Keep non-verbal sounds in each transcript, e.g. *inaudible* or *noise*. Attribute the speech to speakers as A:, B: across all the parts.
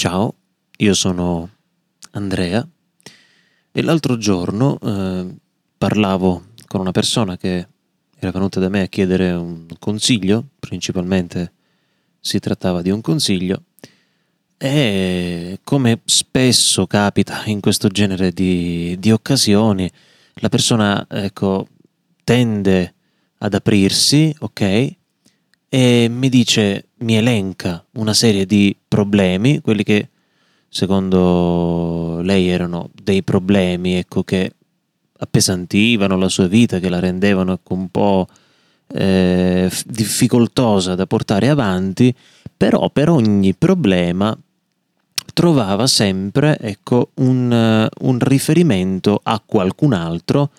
A: Ciao, io sono Andrea e l'altro giorno eh, parlavo con una persona che era venuta da me a chiedere un consiglio, principalmente si trattava di un consiglio, e come spesso capita in questo genere di, di occasioni, la persona ecco, tende ad aprirsi, ok? E mi dice, mi elenca una serie di problemi, quelli che secondo lei erano dei problemi, ecco, che appesantivano la sua vita, che la rendevano ecco, un po' eh, difficoltosa da portare avanti, però per ogni problema trovava sempre ecco, un, un riferimento a qualcun altro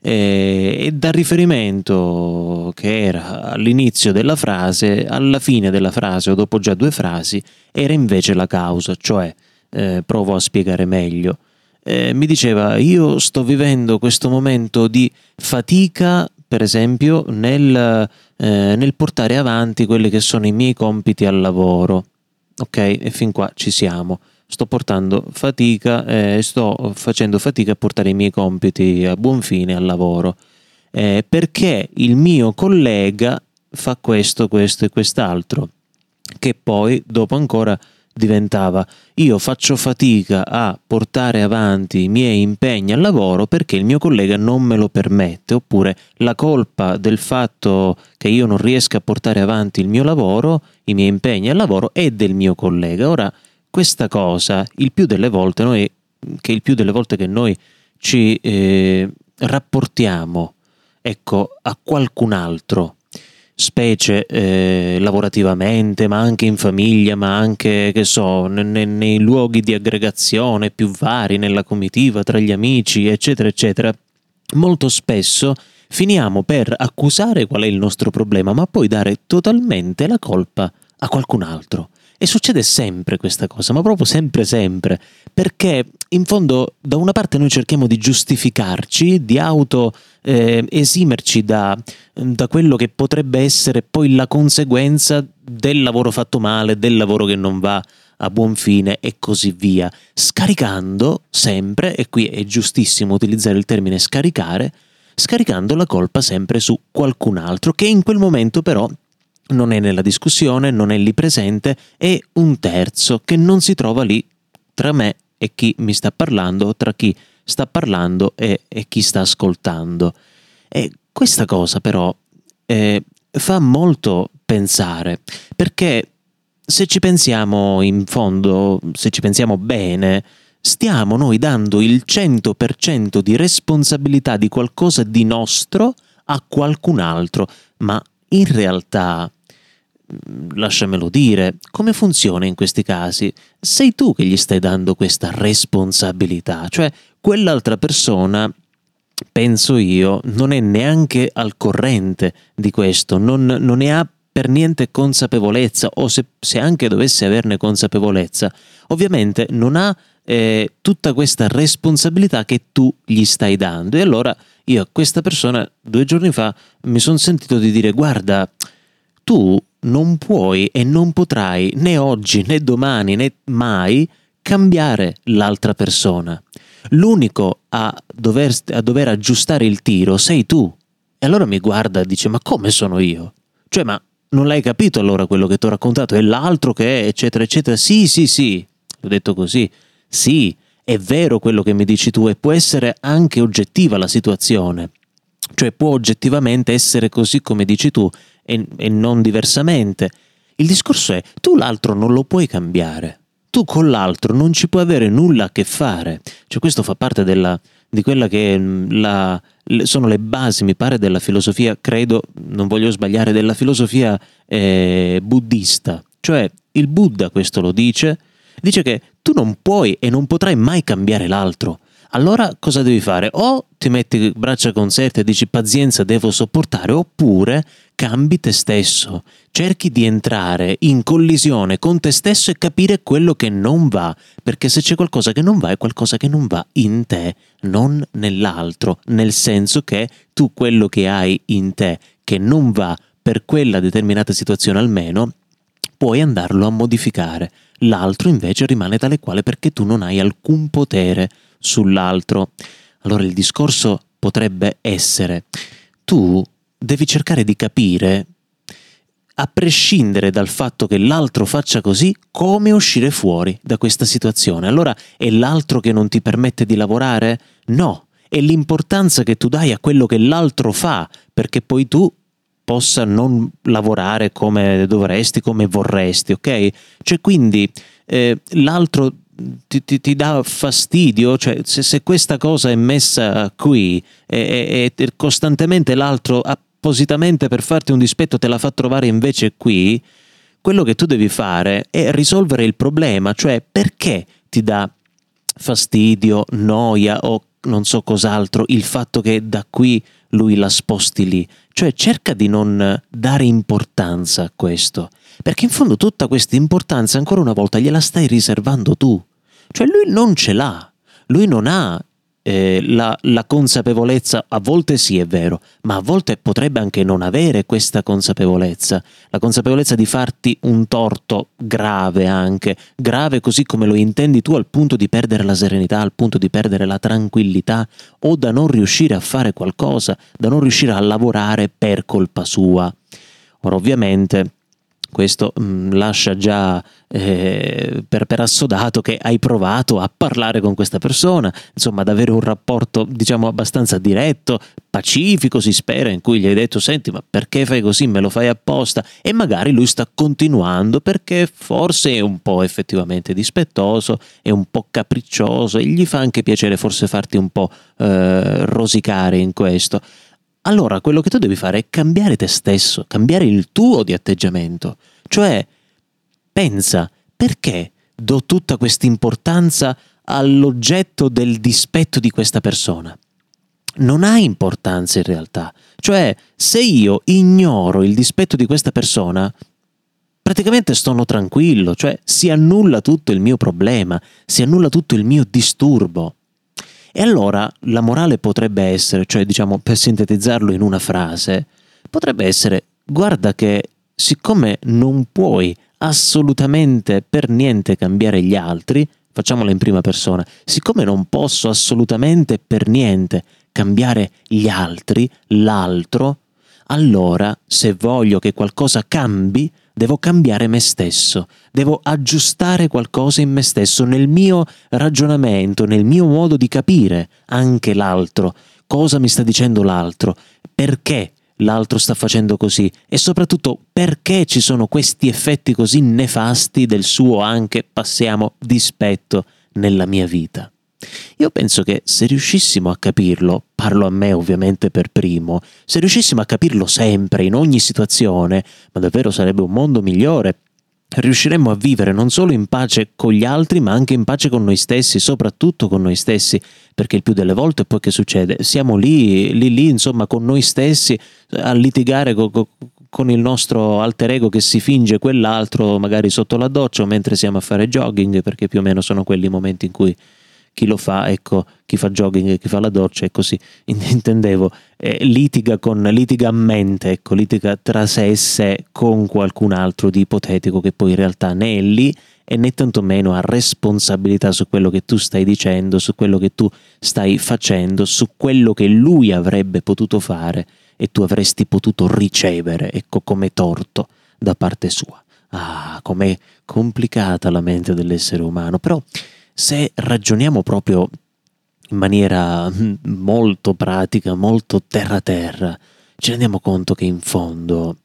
A: e dal riferimento che era all'inizio della frase, alla fine della frase o dopo già due frasi, era invece la causa, cioè eh, provo a spiegare meglio. Eh, mi diceva io sto vivendo questo momento di fatica, per esempio, nel, eh, nel portare avanti quelli che sono i miei compiti al lavoro. Ok? E fin qua ci siamo sto portando fatica, eh, sto facendo fatica a portare i miei compiti a buon fine al lavoro, eh, perché il mio collega fa questo, questo e quest'altro, che poi dopo ancora diventava io faccio fatica a portare avanti i miei impegni al lavoro perché il mio collega non me lo permette, oppure la colpa del fatto che io non riesca a portare avanti il mio lavoro, i miei impegni al lavoro è del mio collega. Ora questa cosa, il più delle volte noi, che il più delle volte che noi ci eh, rapportiamo ecco, a qualcun altro, specie eh, lavorativamente, ma anche in famiglia, ma anche, che so, ne, nei luoghi di aggregazione più vari, nella comitiva, tra gli amici, eccetera, eccetera, molto spesso finiamo per accusare qual è il nostro problema, ma poi dare totalmente la colpa a qualcun altro. E succede sempre questa cosa, ma proprio sempre sempre, perché in fondo da una parte noi cerchiamo di giustificarci, di auto eh, esimerci da, da quello che potrebbe essere poi la conseguenza del lavoro fatto male, del lavoro che non va a buon fine e così via, scaricando sempre, e qui è giustissimo utilizzare il termine scaricare, scaricando la colpa sempre su qualcun altro che in quel momento però non è nella discussione, non è lì presente, è un terzo che non si trova lì tra me e chi mi sta parlando, tra chi sta parlando e, e chi sta ascoltando. E questa cosa però eh, fa molto pensare, perché se ci pensiamo in fondo, se ci pensiamo bene, stiamo noi dando il 100% di responsabilità di qualcosa di nostro a qualcun altro, ma in realtà lasciamelo dire, come funziona in questi casi? Sei tu che gli stai dando questa responsabilità, cioè quell'altra persona, penso io, non è neanche al corrente di questo, non, non ne ha per niente consapevolezza o se, se, anche dovesse averne consapevolezza, ovviamente non ha eh, tutta questa responsabilità che tu gli stai dando. E allora io a questa persona due giorni fa mi sono sentito di dire guarda, tu non puoi e non potrai né oggi né domani né mai cambiare l'altra persona. L'unico a dover, a dover aggiustare il tiro sei tu. E allora mi guarda e dice: Ma come sono io? Cioè, ma non l'hai capito allora quello che ti ho raccontato? È l'altro che è, eccetera, eccetera. Sì, sì, sì. Ho detto così. Sì, è vero quello che mi dici tu e può essere anche oggettiva la situazione. Cioè può oggettivamente essere così come dici tu e, e non diversamente. Il discorso è, tu l'altro non lo puoi cambiare, tu con l'altro non ci puoi avere nulla a che fare. Cioè questo fa parte della, di quella che mm, la, sono le basi, mi pare, della filosofia, credo, non voglio sbagliare, della filosofia eh, buddista. Cioè il Buddha questo lo dice, dice che tu non puoi e non potrai mai cambiare l'altro allora cosa devi fare? O ti metti braccia conserte e dici pazienza, devo sopportare, oppure cambi te stesso, cerchi di entrare in collisione con te stesso e capire quello che non va, perché se c'è qualcosa che non va è qualcosa che non va in te, non nell'altro, nel senso che tu quello che hai in te che non va per quella determinata situazione almeno, puoi andarlo a modificare. L'altro invece rimane tale quale perché tu non hai alcun potere sull'altro. Allora il discorso potrebbe essere, tu devi cercare di capire, a prescindere dal fatto che l'altro faccia così, come uscire fuori da questa situazione. Allora è l'altro che non ti permette di lavorare? No, è l'importanza che tu dai a quello che l'altro fa, perché poi tu possa non lavorare come dovresti, come vorresti, ok? Cioè quindi eh, l'altro ti, ti, ti, dà fastidio, cioè se, se, questa cosa è messa qui e, e, costantemente l'altro appositamente per farti un dispetto te la fa trovare invece qui, quello che tu devi fare è risolvere il problema, cioè perché ti dà fastidio, noia o non so cos'altro il fatto che da qui lui la sposti lì. Cioè cerca di non dare importanza a questo, perché in fondo tutta questa importanza ancora una volta gliela stai riservando tu. Cioè lui non ce l'ha, lui non ha eh, la, la, consapevolezza, a volte sì è vero, ma a volte potrebbe anche non avere questa consapevolezza, la consapevolezza di farti un torto grave anche, grave così come lo intendi tu al punto di perdere la serenità, al punto di perdere la tranquillità o da non riuscire a fare qualcosa, da non riuscire a lavorare per colpa sua. Ora ovviamente questo mh, mm, lascia già eh, per, per, assodato che hai provato a parlare con questa persona, insomma ad avere un rapporto diciamo abbastanza diretto, pacifico si spera, in cui gli hai detto senti ma perché fai così, me lo fai apposta? E magari lui sta continuando perché forse è un po' effettivamente dispettoso, è un po' capriccioso e gli fa anche piacere forse farti un po' eh, rosicare in questo allora quello che tu devi fare è cambiare te stesso, cambiare il tuo di atteggiamento. Cioè, pensa, perché do tutta questa importanza all'oggetto del dispetto di questa persona? Non ha importanza in realtà. Cioè, se io ignoro il dispetto di questa persona, praticamente sono tranquillo, cioè si annulla tutto il mio problema, si annulla tutto il mio disturbo. E allora la morale potrebbe essere, cioè diciamo per sintetizzarlo in una frase, potrebbe essere guarda che siccome non puoi assolutamente per niente cambiare gli altri, facciamola in prima persona, siccome non posso assolutamente per niente cambiare gli altri, l'altro, allora se voglio che qualcosa cambi, devo cambiare me stesso, devo aggiustare qualcosa in me stesso, nel mio ragionamento, nel mio modo di capire anche l'altro, cosa mi sta dicendo l'altro, perché l'altro sta facendo così? E soprattutto perché ci sono questi effetti così nefasti del suo anche, passiamo, dispetto nella mia vita. Io penso che se riuscissimo a capirlo, parlo a me ovviamente per primo, se riuscissimo a capirlo sempre, in ogni situazione, ma davvero sarebbe un mondo migliore, riusciremmo a vivere non solo in pace con gli altri, ma anche in pace con noi stessi, soprattutto con noi stessi, perché il più delle volte poi che succede? Siamo lì, lì, lì, insomma, con noi stessi a litigare con, con il nostro alter ego che si finge quell'altro, magari sotto la doccia o mentre siamo a fare jogging, perché più o meno sono quelli momenti in cui chi lo fa, ecco, chi fa jogging chi fa la doccia e così, *laughs* intendevo, eh, litiga, con, litiga a mente, ecco, litiga tra sé e sé con qualcun altro di ipotetico che poi in realtà né è lì e né tantomeno ha responsabilità su quello che tu stai dicendo, su quello che tu stai facendo, su quello che lui avrebbe potuto fare e tu avresti potuto ricevere, ecco, come torto da parte sua. Ah, com'è complicata la mente dell'essere umano, però se ragioniamo proprio in maniera mm, molto pratica, molto terra-terra, ci rendiamo conto che in fondo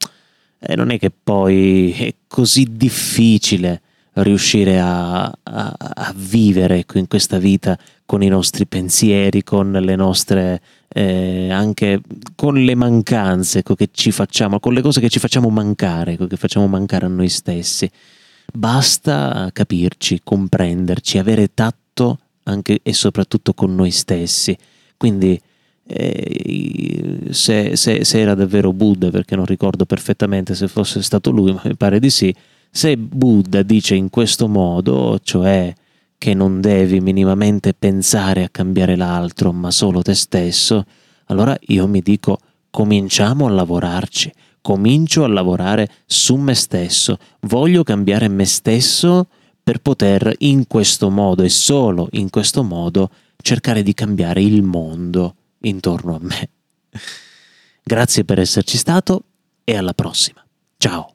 A: eh, non è che poi è così difficile riuscire a, a, a vivere ecco, in questa vita con i nostri pensieri, con le nostre eh, anche con le mancanze ecco, che ci facciamo, con le cose che ci facciamo mancare, ecco, che facciamo mancare a noi stessi. Basta capirci, comprenderci, avere tatto anche e soprattutto con noi stessi. Quindi eh, se, se, se, era davvero Buddha, perché non ricordo perfettamente se fosse stato lui, *laughs* ma mi pare di sì, se Buddha dice in questo modo, cioè che non devi minimamente pensare a cambiare l'altro, ma solo te stesso, allora io mi dico cominciamo a lavorarci, comincio a lavorare su me stesso, voglio cambiare me stesso per poter in questo modo e solo in questo modo cercare di cambiare il mondo intorno a me. Grazie per esserci stato e alla prossima. Ciao.